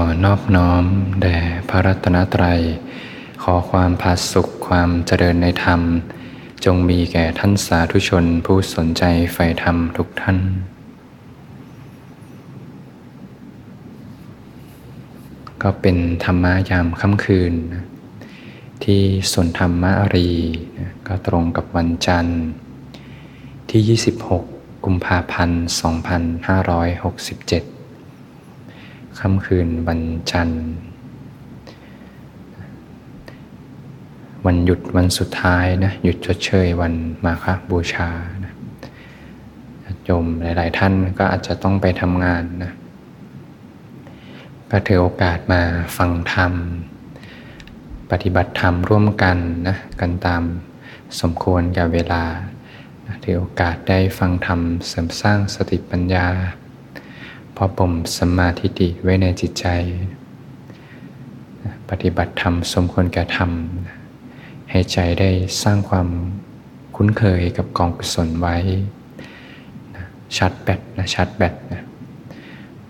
อนอบน้อม แด่พระรัตนตรัย ขอความผาสุขความเจริญในธรรม จงมีแก่ท่านสาธุชนผู้สนใจใฝ่ธรรมทุกท่าน ก็เป็นธรรมะยามค่ำคืน ที่สนธรรมะรี ก็ตรงกับวันจันทร์ ที่ 26 กุมภาพันธ์ 2567 ค่ำคืนวันจันทร์ วันหยุดวันสุดท้ายนะหยุดชดเชยวันมาฆบูชานะโยมหลาย ๆ ท่านก็อาจจะต้องไปทำงานนะก็ถือโอกาสมาฟังธรรม ปฏิบัติธรรมร่วมกันนะกันตามสมควรกับเวลาถือโอกาสได้ฟังธรรมเสริมสร้างสติปัญญา พอบ่มสมาธิิไว้ในจิตใจ ปฏิบัติธรรมสมควรแก่ธรรม ให้ใจได้สร้างความคุ้นเคยกับกองกุศลไว้ชัดแบตนะชัดแบตนะ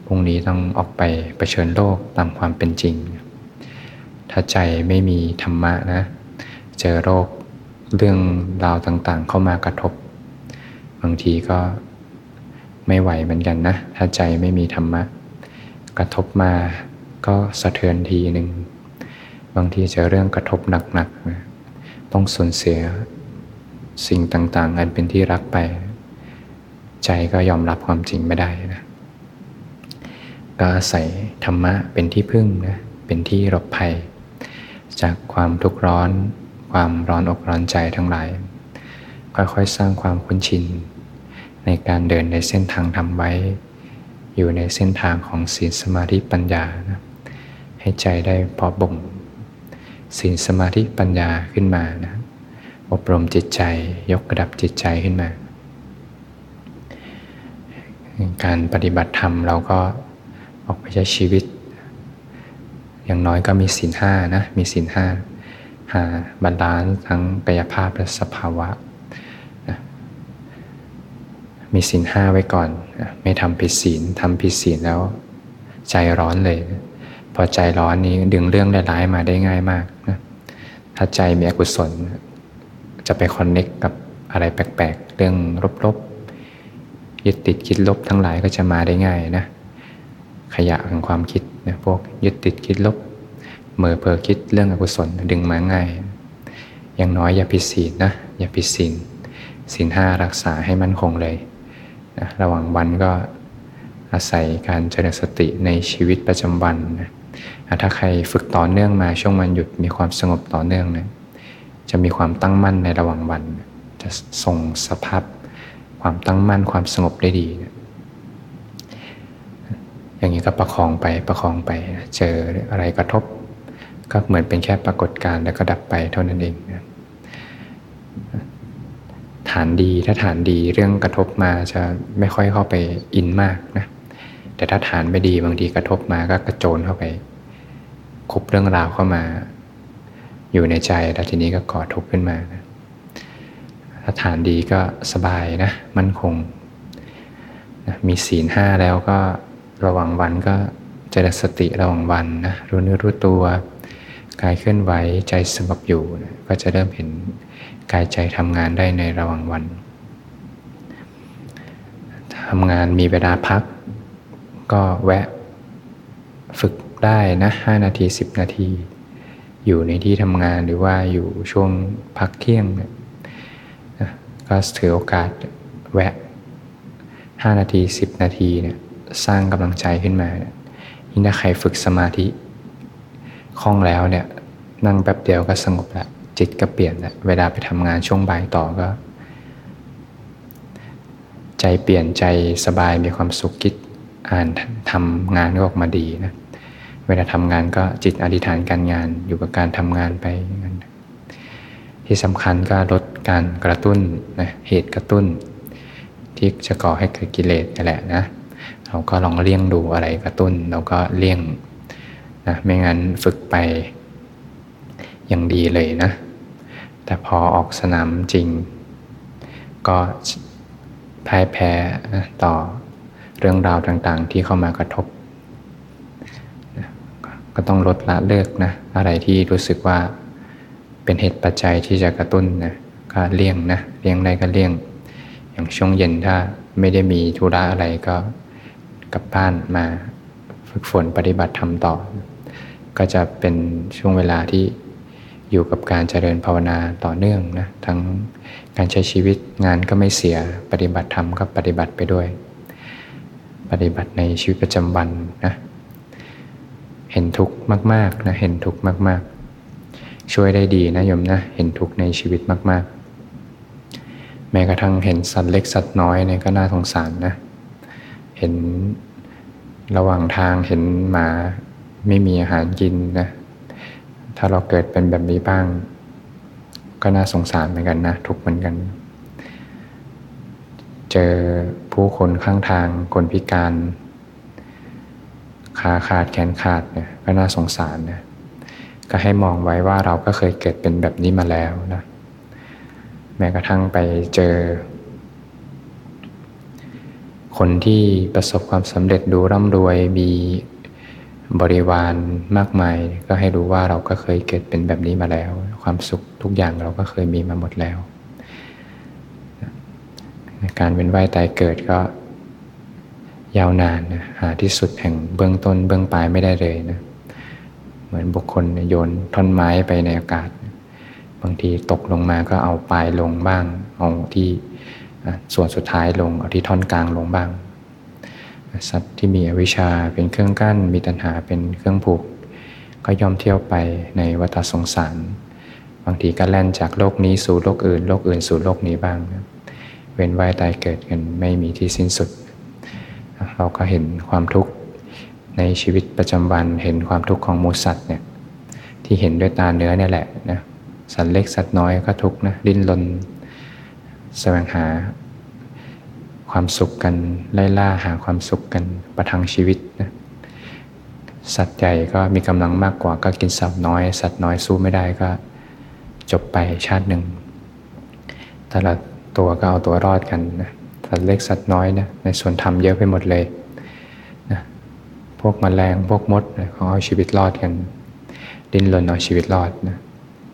พรุ่งนี้ต้องออกไปไปเชิญโลกตามความเป็นจริง ถ้าใจไม่มีธรรมะนะ เจอโรคเรื่องราวต่างๆ เข้ามากระทบ บางทีก็ ไม่ไหวเหมือนกันนะ ถ้าใจไม่มีธรรมะ กระทบมาก็สะเทือนทีหนึ่ง บางทีเจอเรื่องกระทบหนักๆนะต้องสูญเสียสิ่งต่างๆ อันเป็นที่รักไป ใจก็ยอมรับความจริงไม่ได้นะก็อาศัยธรรมะเป็นที่พึ่งนะเป็นที่หลบภัย จากความทุกข์ร้อน ความร้อนอกร้อนใจทั้งหลาย ค่อยๆ สร้างความคุ้นชิน ในการเดินในเส้นทางทำไว้ อยู่ในเส้นทางของศีลสมาธิปัญญานะให้ใจได้พอบ่มศีลสมาธิปัญญาขึ้นมานะอบรมจิตใจยกระดับจิตใจขึ้นมา การปฏิบัติธรรมเราก็ออกไปใช้ชีวิต อย่างน้อยก็มีศีลห้านะมีศีลห้าหา balance ทั้งกายภาพและสภาวะ มีศีลห้าไว้ก่อน ไม่ทำผิดศีลทำผิดศีลแล้ว ใจร้อนเลย พอใจร้อนนี้ดึงเรื่องร้ายๆมาได้ง่ายมากนะถ้าใจมีอกุศล จะไป connect กับอะไรแปลกๆ เรื่องลบๆ ยึดติดคิดลบทั้งหลายก็จะมาได้ง่ายนะ ขยะของความคิดนะพวกยึดติดคิดลบเมื่อเพอคิดเรื่องอกุศลดึงมาง่าย อย่างน้อยอย่าผิดศีลนะ อย่าผิดศีลศีลห้ารักษาให้มั่นคงเลย นะระหว่างวันก็อาศัยการเจริญสติในชีวิตประจำวันนะถ้าใครฝึกต่อเนื่องมาช่วงวันหยุดมีความสงบต่อเนื่องนะจะมีความตั้งมั่นในระหว่างวัน จะส่งสภาพความตั้งมั่นความสงบได้ดีนะอย่างนี้ก็ประคองไปประคองไปเจออะไรกระทบ ก็เหมือนเป็นแค่ปรากฏการณ์แล้วก็ดับไปเท่านั้นเองนะ ฐานดีถ้าฐานดีเรื่องกระทบมาจะไม่ค่อยเข้าไปอินมากนะแต่ถ้าฐานไม่ดีบางทีกระทบมาก็กระโจนเข้าไปคบเรื่องราวเข้ามา อยู่ในใจแล้วทีนี้ก็ก่อทุกข์ขึ้นมานะถ้าฐานดีก็สบายนะมั่นคงนะมีศีลห้าแล้วก็ระวังวันก็เจริญสติระวังวันนะรู้เนื้อรู้ตัวกายเคลื่อนไหวใจสงบอยู่นะก็จะเริ่มเห็น กายใจทำงานได้ในระหว่างวันทำงานมีเวลาพัก ก็แวะฝึกได้นะหนาทีสิบนาที อยู่ในที่ทำงานหรือว่าอยู่ช่วงพักเที่ยงนะก็ถือโอกาสแวะห้านาทีสิบนาทีเนี่ยสร้างกำลังใจขึ้นมายิ่งถ้าใครฝึกสมาธิคล่องแล้วเนี่ยนั่งแป๊บเดียวก็สงบแล้ว จิตก็เปลี่ยนแล้วเวลาไปทำงานช่วงบ่ายต่อก็ ใจเปลี่ยนใจสบายมีความสุขคิดอ่านทำงานก็ออกมาดีนะเวลาทำงานก็จิตอธิษฐานการงานอยู่กับการทำงานไป ที่สำคัญก็ลดการกระตุ้นนะเหตุกระตุ้น ที่จะก่อให้เกิดกิเลสนั่นแหละนะเราก็ลองเลี่ยงดูอะไรกระตุ้น เราก็เลี่ยงนะไม่งั้นฝึกไป อย่างดีเลยนะ แต่พอออกสนามจริง ก็พ่ายแพ้ต่อเรื่องราวต่างๆ ที่เข้ามากระทบ ก็ต้องลดละเลิกนะ อะไรที่รู้สึกว่าเป็นเหตุปัจจัยที่จะกระตุ้นนะก็เลี่ยงนะเลี่ยงได้ก็เลี่ยง อย่างช่วงเย็นถ้าไม่ได้มีธุระอะไรก็กลับบ้านมาฝึกฝนปฏิบัติธรรมต่อ ก็จะเป็นช่วงเวลาที่ อยู่กับการเจริญภาวนาต่อเนื่องนะทั้งการใช้ชีวิตงานก็ไม่เสียปฏิบัติธรรมก็ปฏิบัติไปด้วย ปฏิบัติในชีวิตประจำวันนะเห็นทุกข์มากๆนะเห็นทุกข์มาก ๆ ช่วยได้ดีนะโยมนะเห็นทุกข์ในชีวิตมาก ๆ แม้กระทั่งเห็นสัตว์เล็กสัตว์น้อยเนี่ยก็น่าสงสารนะเห็นระหว่างทางเห็นหมาไม่มีอาหารกินนะ ถ้าเราเกิดเป็นแบบนี้บ้าง ก็น่าสงสารเหมือนกันนะทุกเหมือนกัน เจอผู้คนข้างทางคนพิการขาขาดแขนขาดเนี่ยก็น่าสงสารนะก็ให้มองไว้ว่าเราก็เคยเกิดเป็นแบบนี้มาแล้วนะแม้กระทั่งไปเจอ คนที่ประสบความสำเร็จดูร่ำรวยมี บริวารมากมาย ก็ให้รู้ว่าเราก็เคยเกิดเป็นแบบนี้มาแล้ว ความสุขทุกอย่างเราก็เคยมีมาหมดแล้ว การเป็นว่ายตายเกิดก็ยาวนานนะหาที่สุดแห่งเบื้องต้นเบื้องปลายไม่ได้เลยนะเหมือนบุคคลโยนท่อนไม้ไปในอากาศ บางทีตกลงมาก็เอาปลายลงบ้าง เอาที่ส่วนสุดท้ายลง เอาที่ท่อนกลางลงบ้าง สัตว์ที่มีอวิชชาเป็นเครื่องกั้น มีตัณหาเป็นเครื่องผูก ก็ย่อมเที่ยวไปในวัฏสงสาร บางทีก็แล่นจากโลกนี้สู่โลกอื่น โลกอื่นสู่โลกนี้บ้าง เวียนว่ายตายเกิดกันไม่มีที่สิ้นสุด เราก็เห็นความทุกข์ในชีวิตประจำวันเห็นความทุกข์ของมูสัตว์เนี่ยที่เห็นด้วยตาเนื้อเนี่ยแหละนะสัตว์เล็กสัตว์น้อยก็ทุกข์นะดิ้นรนแสวงหา ความสุขกันไล่ล่าหาความสุขกันประทังชีวิตนะสัตว์ใหญ่ก็มีกำลังมากกว่าก็กินสัตว์น้อย สัตว์น้อยสู้ไม่ได้ก็จบไปชาติหนึ่งแต่ละตัวก็เอาตัวรอดกันนะสัตว์เล็กสัตว์น้อยนะในส่วนทำเยอะไปหมดเลยนะพวกมแมลงพวกมดนะเขาเอาชีวิตรอดกัน ดิ้นรนเอาชีวิตรอดนะ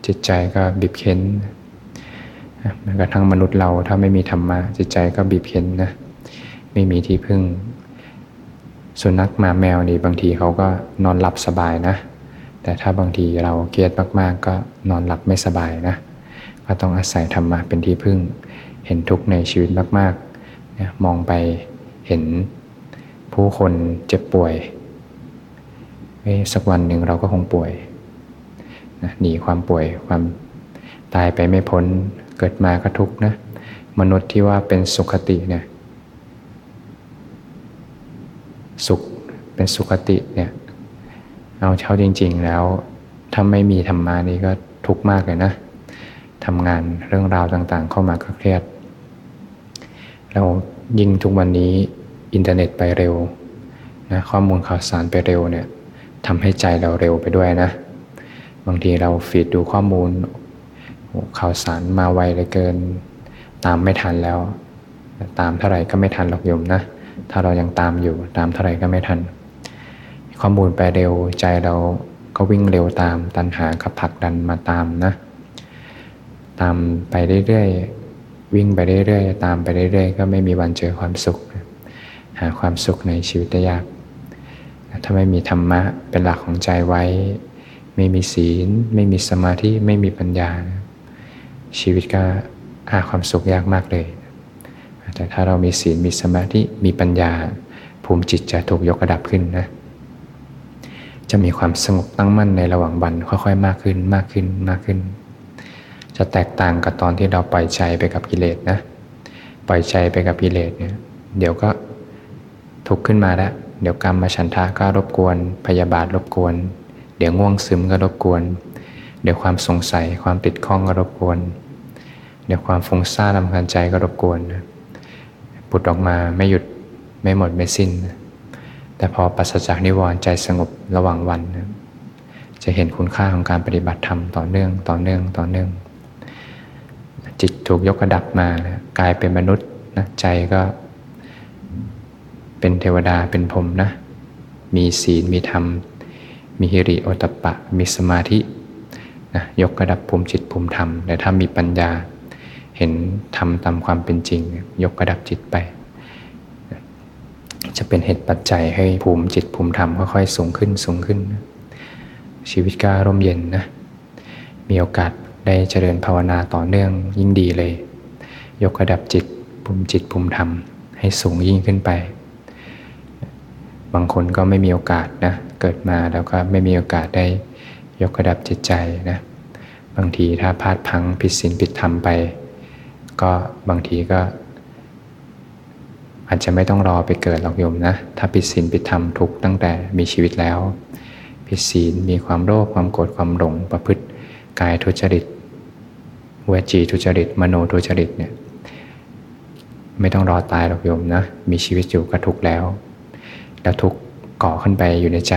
จิตใจก็บีบเค้นนะ แม้กระทั่งมนุษย์เราถ้าไม่มีธรรมะจิตใจก็บีบเค็นนะไม่มีที่พึ่ง สุนัขหมาแมวนี่บางทีเขาก็นอนหลับสบายนะ แต่ถ้าบางทีเราเครียดมากๆ ก็นอนหลับไม่สบายนะ ก็ต้องอาศัยธรรมะเป็นที่พึ่ง เห็นทุกข์ในชีวิตมากๆมองไปเห็นผู้คนเจ็บป่วยสักวันหนึ่งเราก็คงป่วยหนีความป่วยความตายไปไม่พ้น เกิดมาก็ทุกข์นะมนุษย์ที่ว่าเป็นสุขติเนี่ยสุขเป็นสุขติเนี่ยเอาเช่าจริง ๆ แล้วถ้าไม่มีธรรมานี่ก็ทุกข์มากเลยนะทำงานเรื่องราวต่างๆ เข้ามาก็เครียดเรายิ่งทุกวันนี้อินเทอร์เน็ตไปเร็วนะข้อมูลข่าวสารไปเร็วเนี่ยทำให้ใจเราเร็วไปด้วยนะ บางทีเรา feed ดูข้อมูล ข่าวสารมาไวเหลือเกิน ตามไม่ทันแล้ว ตามเท่าไหร่ก็ไม่ทันหรอกโยมนะ ถ้าเรายังตามอยู่ตามเท่าไหร่ก็ไม่ทัน ข้อมูลไปเร็วใจเราก็วิ่งเร็วตามตันหากับผลักดันมาตามนะ ตามไปเรื่อยๆวิ่งไปเรื่อยๆตามไปเรื่อยๆก็ไม่มีวันเจอความสุข หาความสุขในชีวิตได้ยาก ถ้าไม่มีธรรมะเป็นหลักของใจไว้ ไม่มีศีล ไม่มีสมาธิไม่มีปัญญา ชีวิตก็หาความสุขยากมากเลย แต่ถ้าเรามีศีลมีสมาธิมีปัญญา ภูมิจิตจะถูกยกระดับขึ้นนะจะมีความสงบตั้งมั่นในระหว่างวันค่อยๆ มากขึ้นมากขึ้นมากขึ้น จะแตกต่างกับตอนที่เราปล่อยใจไปกับกิเลสนะ ปล่อยใจไปกับกิเลสเนี่ยเดี๋ยวก็ทุกข์ขึ้นมาแล้ว เดี๋ยวกรรมมาฉันทะก็รบกวน พยาบาทรบกวน เดี๋ยวง่วงซึมก็รบกวน เดี๋ยวความสงสัยความติดข้องก็รบกวน เดี๋ยวความฟุ้งซ่านลำคาญใจก็รบกวนปุดออกมาไม่หยุดไม่หมดไม่สิ้น แต่พอปัสจากนิวรณ์ใจสงบระหว่างวัน จะเห็นคุณค่าของการปฏิบัติธรรมต่อเนื่องต่อเนื่องต่อเนื่อง จิตถูกยกระดับมากลายเป็นมนุษย์นะใจก็เป็นเทวดาเป็นพรมนะ มีศีลมีธรรม มีฮิริโอตปะ มีสมาธิ นะยกระดับภูมิจิตภูมิธรรมแต่ถ้ามีปัญญา เห็นธรรมตามความเป็นจริง ยกระดับจิตไป จะเป็นเหตุปัจจัยให้ภูมิจิตภูมิธรรมค่อยๆสูงขึ้นสูงขึ้น ชีวิตก็ร่มเย็นนะมีโอกาสได้เจริญภาวนาต่อเนื่องยิ่งดีเลย ยกระดับจิตภูมิจิตภูมิธรรม ให้สูงยิ่งขึ้นไป บางคนก็ไม่มีโอกาสนะเกิดมาแล้วก็ไม่มีโอกาสได้ ยกระดับจิตใจนะบางทีถ้าพลาดพังผิดศีลผิดธรรมไป ก็บางทีก็ อาจจะไม่ต้องรอไปเกิดหรอกโยมนะ ถ้าผิดศีลผิดธรรมทุกตั้งแต่มีชีวิตแล้ว ผิดศีลมีความโลภความโกรธความหลงประพฤติกายทุจริตเวจีทุจริต มโนทุจริตเนี่ยไม่ต้องรอตายหรอกโยมนะ มีชีวิตอยู่ก็ทุกแล้ว แล้วทุกก่อขึ้นไปอยู่ในใจ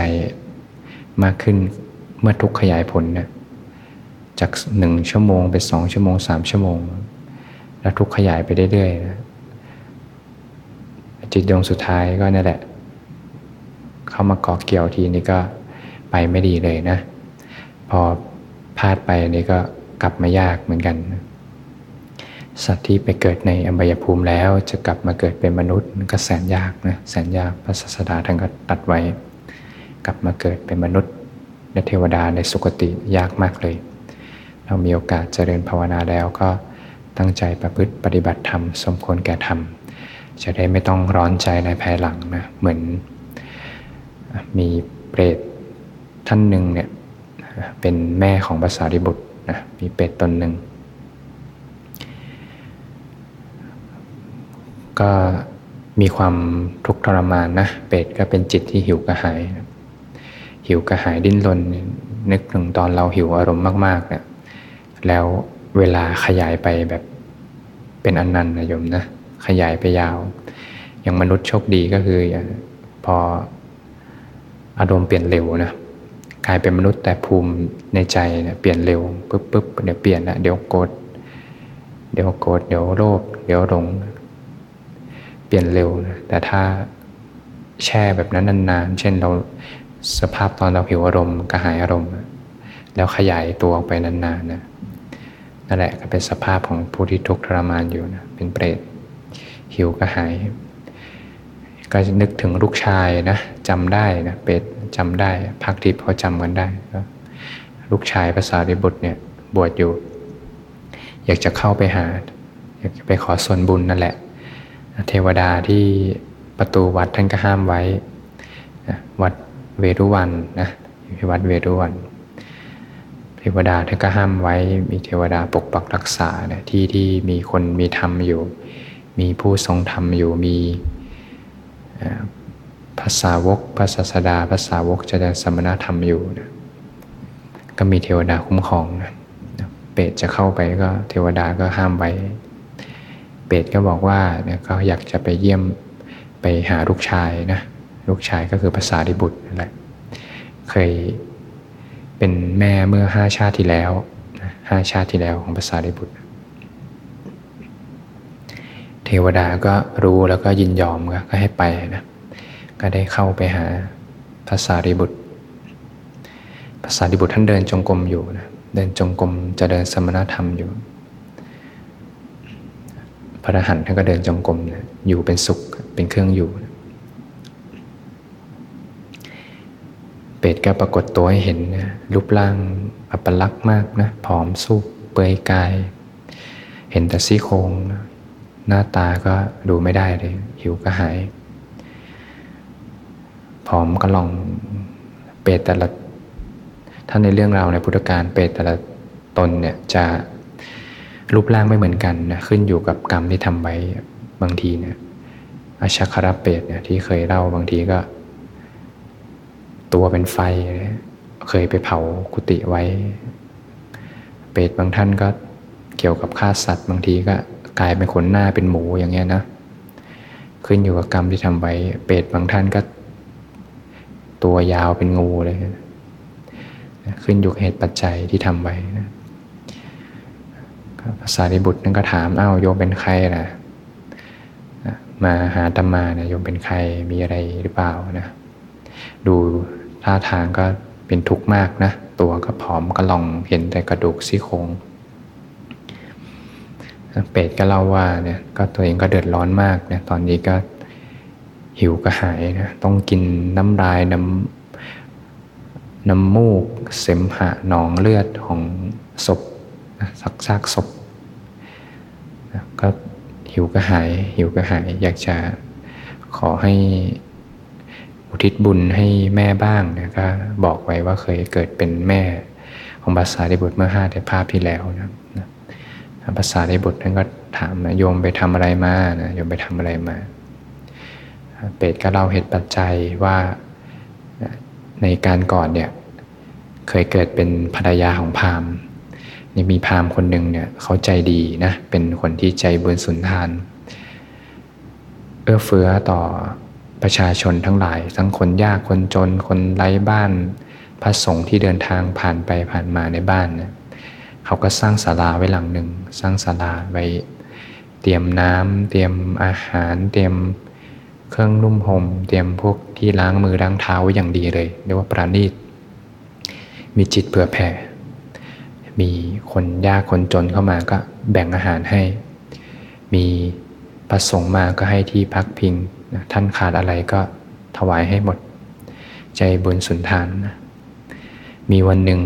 มากขึ้น เมื่อทุกขยายผลเนี่ยจากหนึ่งชั่วโมงเป็นสองชั่วโมงสามชั่วโมง แล้วทุกขยายไปเรื่อยๆนะจิตดวงสุดท้ายก็นั่นแหละ เข้ามาเกาะเกี่ยวทีนี้ก็ไปไม่ดีเลยนะ พอพลาดไปนี่ก็กลับมายากเหมือนกัน สัตว์ที่ไปเกิดในอบายภูมิแล้วจะกลับมาเกิดเป็นมนุษย์ก็แสนยากนะแสนยากพระศาสดาท่านก็ตัดไว้ กลับมาเกิดเป็นมนุษย์ เทวดาในสุคติยากมากเลย เรามีโอกาสเจริญภาวนาแล้วก็ตั้งใจประพฤติปฏิบัติธรรม สมควรแก่ธรรม จะได้ไม่ต้องร้อนใจในภายหลังนะเหมือนมีเปรตท่านหนึ่งเนี่ยเป็นแม่ของภาษาริบุตรนะมีเป็ดตนหนึ่งก็มีความทุกข์ทรมานนะเป็ดก็เป็นจิตที่หิวกระหายนะ หิวกระหายดิ้นรนนึกถึงตอนเราหิวอารมณ์มากๆเนะี่ยแล้วเวลาขยายไปแบบเป็นอนนันต์นะโยมนะขยายไปยาว อย่างมนุษย์โชคดีก็คือพออารมณ์เปลี่ยนเร็วนะกลายเป็นมนุษย์แต่ภูมิในใจเนี่ยเปลี่ยนเร็วปุ๊บปุ๊บเดี๋ยวเปลี่ยนละเดี๋ยวโกรธเดี๋ยวโกรธเดี๋ยวโลภเดี๋ยวหลง เปลี่ยนเร็วนะแต่ถ้าแช่แบบนั้นนานๆ เช่นเรา สภาพตอนเราหิวอารมณ์กระหายอารมณ์ แล้วขยายตัวออกไปนานๆนะนั่นแหละก็เป็นสภาพของผู้ที่ทุกข์ทรมานอยู่นะเป็นเปรตหิวกระหาย ก็นึกถึงลูกชายนะจำได้นะเปรตจำได้พักทิพย์เขาจำกันได้ลูกชายภาษาริบุตรเนี่ยบวชอยู่ อยากจะเข้าไปหา อยากไปขอส่วนบุญนั่นแหละ เทวดาที่ประตูวัดท่านก็ห้ามไว้วัด เวรุวันนะที่วัดเวรุวันเทวดาท่านก็ห้ามไว้มีเทวดาปกปักรักษาเนี่ยที่ที่มีคนมีธรรมอยู่ มีผู้ทรงธรรมอยู่มีภาษาวกภาษาสดาภาษาวกจะได้สมณธรรมอยู่นะก็มีเทวดาคุ้มครองนะเปรตจะเข้าไปก็เทวดาก็ห้ามไว้ เปรตก็บอกว่าเนี่ยก็อยากจะไปเยี่ยมไปหาลูกชายนะ ลูกชายก็คือภาษาดิบุตรนั่นแหละเคยเป็นแม่เมื่อห้าชาติที่แล้วห้าชาติที่แล้วของภาษาดิบุตร เทวดาก็รู้แล้วก็ยินยอมก็ให้ไปนะก็ได้เข้าไปหาภาษาริบุตรภาษาริบุตรท่านเดินจงกรมอยู่นะเดินจงกรมจะเดินสมณธรรมอยู่ พระอรหันต์ท่านก็เดินจงกรมนะอยู่เป็นสุขเป็นเครื่องอยู่นะ เปรตก็ปรากฏตัวให้เห็นนะรูปร่างอัปลักษณ์มากนะผอมสุกเปื่อยกาย เห็นแต่ซี่โครงหน้าตาก็ดูไม่ได้เลย หิวก็หาย ผอมก็ลองเปรตแต่ละท่านในเรื่องราวในพุทธการเปรตแต่ละตนเนี่ยจะรูปร่างไม่เหมือนกันนะขึ้นอยู่กับกรรมที่ทำไว้บางทีเนี่ยอาชาคาราเปรตเนี่ยที่เคยเล่าบางทีก็ ตัวเป็นไฟ เคยไปเผากุฏิไว้ เปรตบางท่านก็เกี่ยวกับฆ่าสัตว์ บางทีก็กลายเป็นขนหน้าเป็นหมูอย่างเงี้ยนะขึ้นอยู่กับกรรมที่ทำไว้ เปรตบางท่านก็ ตัวยาวเป็นงูเลย ขึ้นอยู่เหตุปัจจัยที่ทำไว้นะภาษาริบุตรนั่นก็ถามอ้าวโยมเป็นใครนะมาหาตมานะโยมเป็นใครมีอะไรหรือเปล่านะดู ท่าทางก็เป็นทุกข์มากนะ ตัวก็ผอมก็ลองเห็นแต่กระดูกซี่โครงเปรตก็เล่าว่าเนี่ยก็ตัวเองก็เดือดร้อนมากเนี่ยตอนนี้ก็หิวกระหายนะต้องกินน้ำลายน้ำน้ำมูก เสมหะหนองเลือดของศพสักซากศพก็หิวกระหายหิวกระหาย อยากจะขอให้ อุทิศบุญให้แม่บ้างนะก็บอกไว้ว่าเคยเกิดเป็นแม่ของภาษาดิบุตรเมื่อห้าแต่ภาพที่แล้วนะภาษาดิบุตรท่านก็ถามนะโยมไปทำอะไรมานะโยมไปทำอะไรมาเปรตก็เล่าเหตุปัจจัยว่าในการก่อนเนี่ยเคยเกิดเป็นภรรยาของพราหมณ์ยังมีพราหมณ์คนหนึ่งเนี่ยเขาใจดีนะเป็นคนที่ใจบุญสุนทาน เอื้อเฟื้อต่อ ประชาชนทั้งหลาย ทั้งคนยากคนจน คนไร้บ้าน พระสงฆ์ที่เดินทางผ่านไปผ่านมาในบ้านเนี่ยเขาก็สร้างศาลาไว้หลังหนึ่ง สร้างศาลาไว้ เตรียมน้ำเตรียมอาหาร เตรียมเครื่องนุ่มห่ม เตรียมพวกที่ล้างมือล้างเท้าไว้อย่างดีเลยเรียกว่าปราณีต มีจิตเผื่อแผ่ มีคนยากคนจนเข้ามาก็แบ่งอาหารให้ มีประสงค์มาก็ให้ที่พักพิง ท่านขาดอะไรก็ถวายให้หมด ใจบุญสุนทานนะมีวันหนึ่ง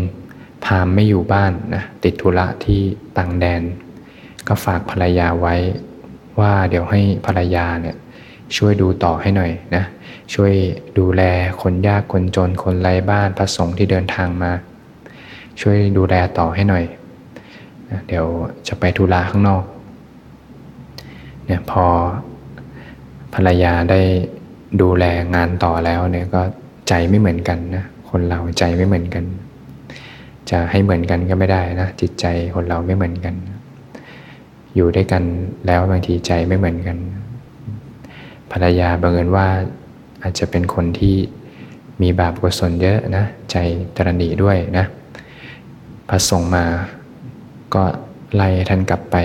พามไม่อยู่บ้านนะติดธุระที่ต่างแดน ก็ฝากภรรยาไว้ว่าเดี๋ยวให้ภรรยาเนี่ยช่วยดูต่อให้หน่อยนะช่วยดูแลคนยากคนจนคนไร้บ้านพระสงฆ์ที่เดินทางมา ช่วยดูแลต่อให้หน่อยนะเดี๋ยวจะไปธุระข้างนอกเนี่ยพอ ภรรยาได้ดูแลงานต่อแล้วเนี่ยก็ใจไม่เหมือนกันนะคนเราใจไม่เหมือนกัน จะให้เหมือนกันก็ไม่ได้นะจิตใจคนเราไม่เหมือนกัน อยู่ด้วยกันแล้วบางทีใจไม่เหมือนกัน ภรรยาบังเอิญว่าอาจจะเป็นคนที่มีบาปกุศลเยอะนะใจตรณีด้วยนะพระสงฆ์มาก็ไล่ท่านกลับไป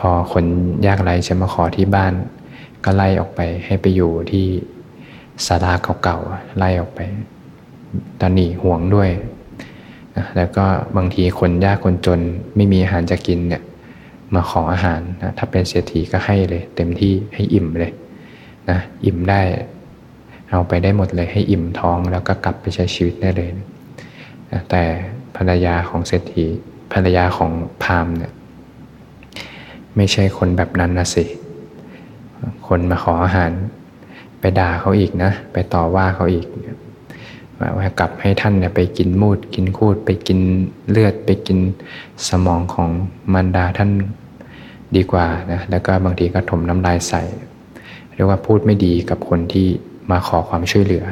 พอคนยากไร้จะมาขอที่บ้าน ก็ไล่ออกไป ให้ไปอยู่ที่ศาลาเก่าๆไล่ออกไปตอนนี้ห่วงด้วยนะแล้วก็บางทีคนยากคนจนไม่มีอาหารจะกินเนี่ยมาขออาหารนะถ้าเป็นเศรษฐีก็ให้เลย เต็มที่ให้อิ่มเลยนะอิ่มได้เอาไปได้หมดเลยให้อิ่มท้องแล้วก็กลับไปใช้ชีวิตได้เลยนะแต่ภรรยาของเศรษฐีภรรยาของพามเนี่ยไม่ใช่คนแบบนั้นนะสิ คนมาขออาหาร ไปด่าเขาอีกนะ ไปต่อว่าเขาอีกว่ากลับให้ท่านเนี่ยไปกินมูดกินคูด ไปกินเลือดไปกินสมองของมารดาท่านดีกว่านะแล้วก็บางทีก็ถมน้ำลายใส่เรียกว่าพูดไม่ดีกับคนที่มาขอความช่วยเหลือ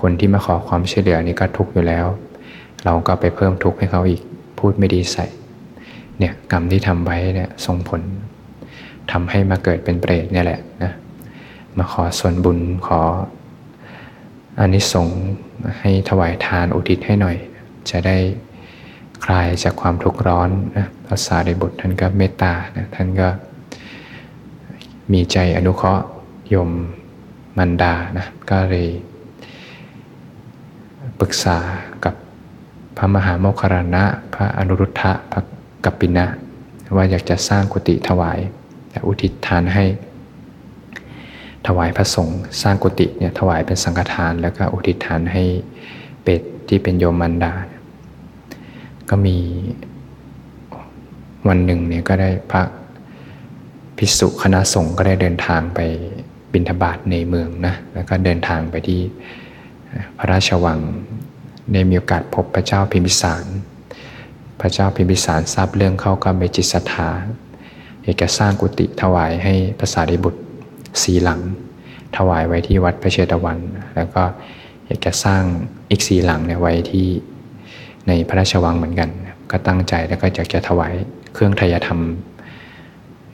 คนที่มาขอความช่วยเหลือนี่ก็ทุกข์อยู่แล้ว เราก็ไปเพิ่มทุกข์ให้เขาอีกพูดไม่ดีใส่ เนี่ยกรรมที่ทำไว้เนี่ยส่งผล ทำให้มาเกิดเป็นเปรตเนี่ยแหละนะมาขอส่วนบุญขออานิสงส์ให้ถวายทานอุทิศให้หน่อย จะได้คลายจากความทุกข์ร้อนนะภาษาในบทท่านก็เมตตานะท่านก็มีใจอนุเคราะห์ยมมันดานะก็เลยปรึกษากับพระมหาโมคคารณะ พระอนุรุทธะพระกัปปินะว่าอยากจะสร้างกุฏิถวาย และอุทิศทานให้ ถวายพระสงฆ์สร้างกุฏิเนี่ยถวายเป็นสังฆทาน แล้วก็อุทิศทานให้เป็ดที่เป็นโยมมันดา ก็มีวันหนึ่งเนี่ยก็ได้พระภิกษุคณะสงฆ์ก็ได้เดินทางไปบิณฑบาตในเมืองนะแล้วก็เดินทางไปที่พระราชวังได้มีโอกาสพบพระเจ้าพิมพิสาร พระเจ้าพิมพิสารทราบเรื่องเข้าก็ไปจิตศรัทธา อยากจะสร้างกุฏิถวายให้พระสารีบุตรสีหลัง ถวายไว้ที่วัดพระเชตวัน แล้วก็อยากจะสร้างอีกสีหลังเนี่ยไว้ที่ในพระราชวังเหมือนกัน ก็ตั้งใจแล้วก็อยากจะถวายเครื่องทยธรรม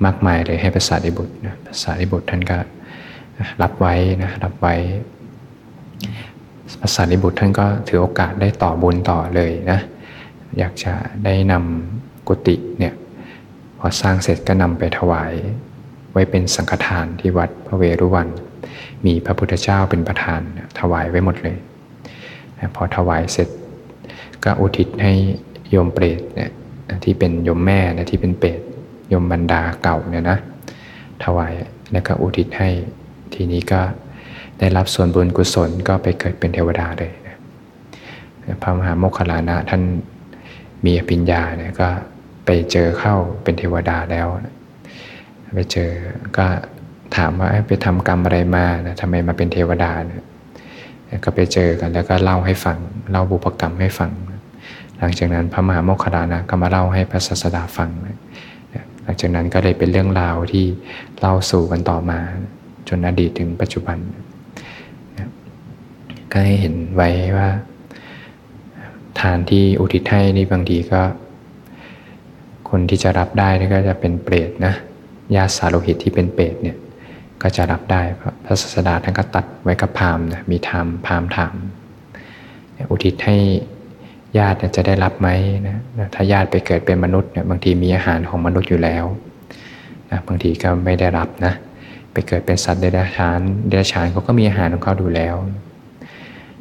มากมายเลยให้พระสารีบุตรพระสารีบุตรท่านก็รับไว้นะรับไว้พระสารีบุตรท่านก็ถือโอกาสได้ต่อบุญต่อเลยนะอยากจะได้นำกุฏิเนี่ย อสร้างเสร็จก็นำไปถวาย ไว้เป็นสังฆทานที่วัดพระเวรุวัน มีพระพุทธเจ้าเป็นประธานถวายไว้หมดเลย พอถวายเสร็จก็อุทิศให้โยมเปรตเนี่ยที่เป็นโยมแม่นะที่เป็นเปรตโยมบรรดาเก่าเนี่ยนะถวายแล้วก็อุทิศให้ทีนี้ก็ได้รับส่วนบุญกุศลก็ไปเกิดเป็นเทวดาเลยนะพระมหาโมคคลานะท่านมีอภิญญาเนี่ยก็ ไปเจอเข้าเป็นเทวดาแล้ว ไปเจอก็ถามว่าไปทำกรรมอะไรมานะทำไมมาเป็นเทวดานะก็ไปเจอกันแล้วก็เล่าให้ฟังเล่าบุพกรรมให้ฟัง หลังจากนั้นพระมหาโมคคลานะก็มาเล่าให้พระศาสดาฟัง หลังจากนั้นก็เลยเป็นเรื่องราวที่เล่าสู่กันต่อมา จนอดีตถึงปัจจุบัน ก็ให้เห็นไว้ว่า ทานที่อุทิศให้นี่บางทีก็ คนที่จะรับได้นี่ก็จะเป็นเปรตนะญาติสาโลหิตที่เป็นเปรตเนี่ยก็จะรับได้พระศาสดาท่านก็ตัดไว้กับพามนะมีธรรมพามถามอุทิศให้ญาติจะได้รับไหมนะถ้าญาติไปเกิดเป็นมนุษย์เนี่ยบางทีมีอาหารของมนุษย์อยู่แล้วนะบางทีก็ไม่ได้รับนะไปเกิดเป็นสัตว์เดรัจฉานเดรัจฉานเขาก็มีอาหารของเขาดูแล้ว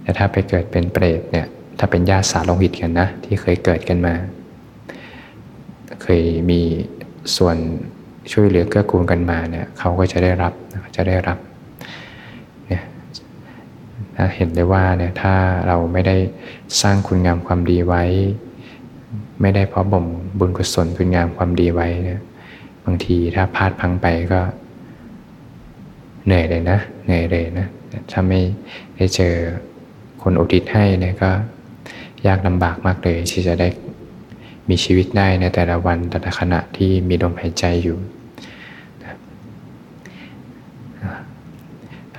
แต่ถ้าไปเกิดเป็นเปรตเนี่ยถ้าเป็นญาติสาโลหิตกันนะที่เคยเกิดกันมา เคยมีส่วนช่วยเหลือเกื้อกูลกันมาเนี่ยเขาก็จะได้รับจะได้รับเนี่ยเห็นได้ว่าเนี่ยถ้าเราไม่ได้สร้างคุณงามความดีไว้ ไม่ได้เพราะบ่มบุญกุศลคุณงามความดีไว้เนี่ยบางทีถ้าพลาดพังไปก็เหนื่อยเลยนะเหนื่อยเลยนะถ้าไม่ได้เจอคนอุทิศให้เนี่ยก็ยากลำบากมากเลยที่จะได้ มีชีวิตได้ในแต่ละวันแต่ละขณะที่มีลมหายใจอยู่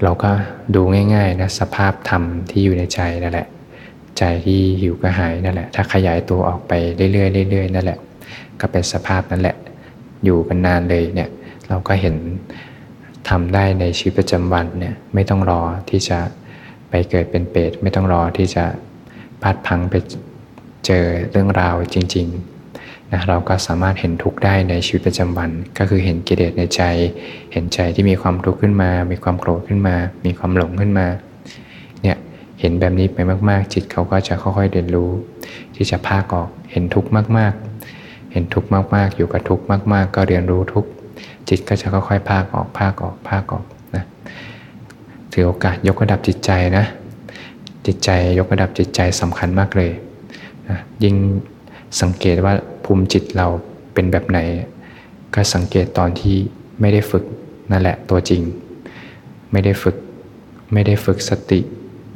เราก็ดูง่ายๆนะสภาพธรรมที่อยู่ในใจนั่นแหละ ใจที่หิวกระหายนั่นแหละ ถ้าขยายตัวออกไปเรื่อยๆเรื่อยๆนั่นแหละ ก็เป็นสภาพนั่นแหละ อยู่กันนานเลยเนี่ยเราก็เห็นทำได้ในชีวิตประจำวันเนี่ยไม่ต้องรอที่จะไปเกิดเป็นเปรตไม่ต้องรอที่จะพัดพังไป เจอเรื่องราวจริงๆนะเราก็สามารถเห็นทุกข์ได้ในชีวิตประจำวัน ก็คือเห็นกิเลสในใจ เห็นใจที่มีความทุกข์ขึ้นมา มีความโกรธขึ้นมา มีความหลงขึ้นมาเนี่ยเห็นแบบนี้ไปมากๆ จิตเขาก็จะค่อยๆเรียนรู้ ที่จะพากออกเห็นทุกข์มากๆ เห็นทุกข์มากๆ อยู่กับทุกข์มาก ๆ ก็เรียนรู้ทุกข์จิตก็จะค่อยๆพากออกพากออกพากออกนะถือโอกาสยกระดับจิตใจนะจิตใจยกระดับจิตใจสำคัญมากเลย นะยิ่งสังเกตว่าภูมิจิตเราเป็นแบบไหน ก็สังเกตตอนที่ไม่ได้ฝึกนั่นแหละตัวจริง ไม่ได้ฝึกไม่ได้ฝึกสติ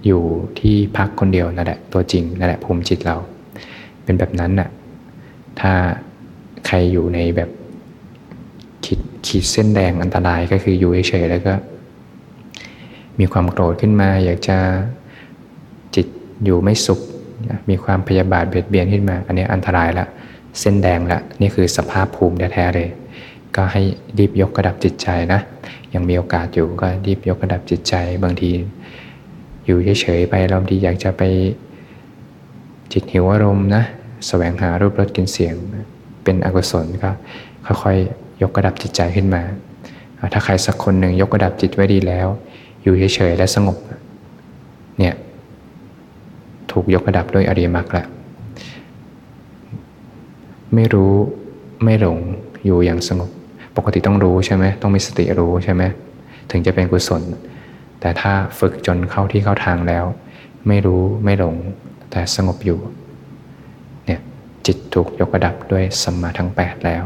อยู่ที่พักคนเดียวนั่นแหละตัวจริงนั่นแหละภูมิจิตเรา เป็นแบบนั้นน่ะถ้าใครอยู่ในแบบขีดขีดเส้นแดงอันตรายก็คืออยู่เฉยๆแล้วก็ มีความโกรธขึ้นมา อยากจะจิตอยู่ไม่สุข มีความพยาบาทเบียดเบียนขึ้นมา อันนี้อันตรายละเส้นแดงละนี่คือสภาพภูมิแท้ๆเลย ก็ให้รีบยกกระดับจิตใจนะยังมีโอกาสอยู่ก็รีบยกระดับจิตใจ บางทีอยู่เฉยๆไปบางทีอยากจะไปจิตหิวอารมณ์นะแสวงหารูปรสกลิ่นเสียง เป็นอกุศลก็ค่อยๆยกกระดับจิตใจขึ้นมา ถ้าใครสักคนหนึ่งยกกระดับจิตไว้ดีแล้ว อยู่เฉยๆและสงบเนี่ย ถูกยกระดับด้วยอริยมรรคละไม่รู้ไม่หลงอยู่อย่างสงบ ปกติต้องรู้ใช่ไหมต้องมีสติรู้ใช่ไหมถึงจะเป็นกุศล แต่ถ้าฝึกจนเข้าที่เข้าทางแล้ว ไม่รู้ไม่หลงแต่สงบอยู่เนี่ยจิตถูกยกระดับด้วยสัมมาทั้ง 8 แล้ว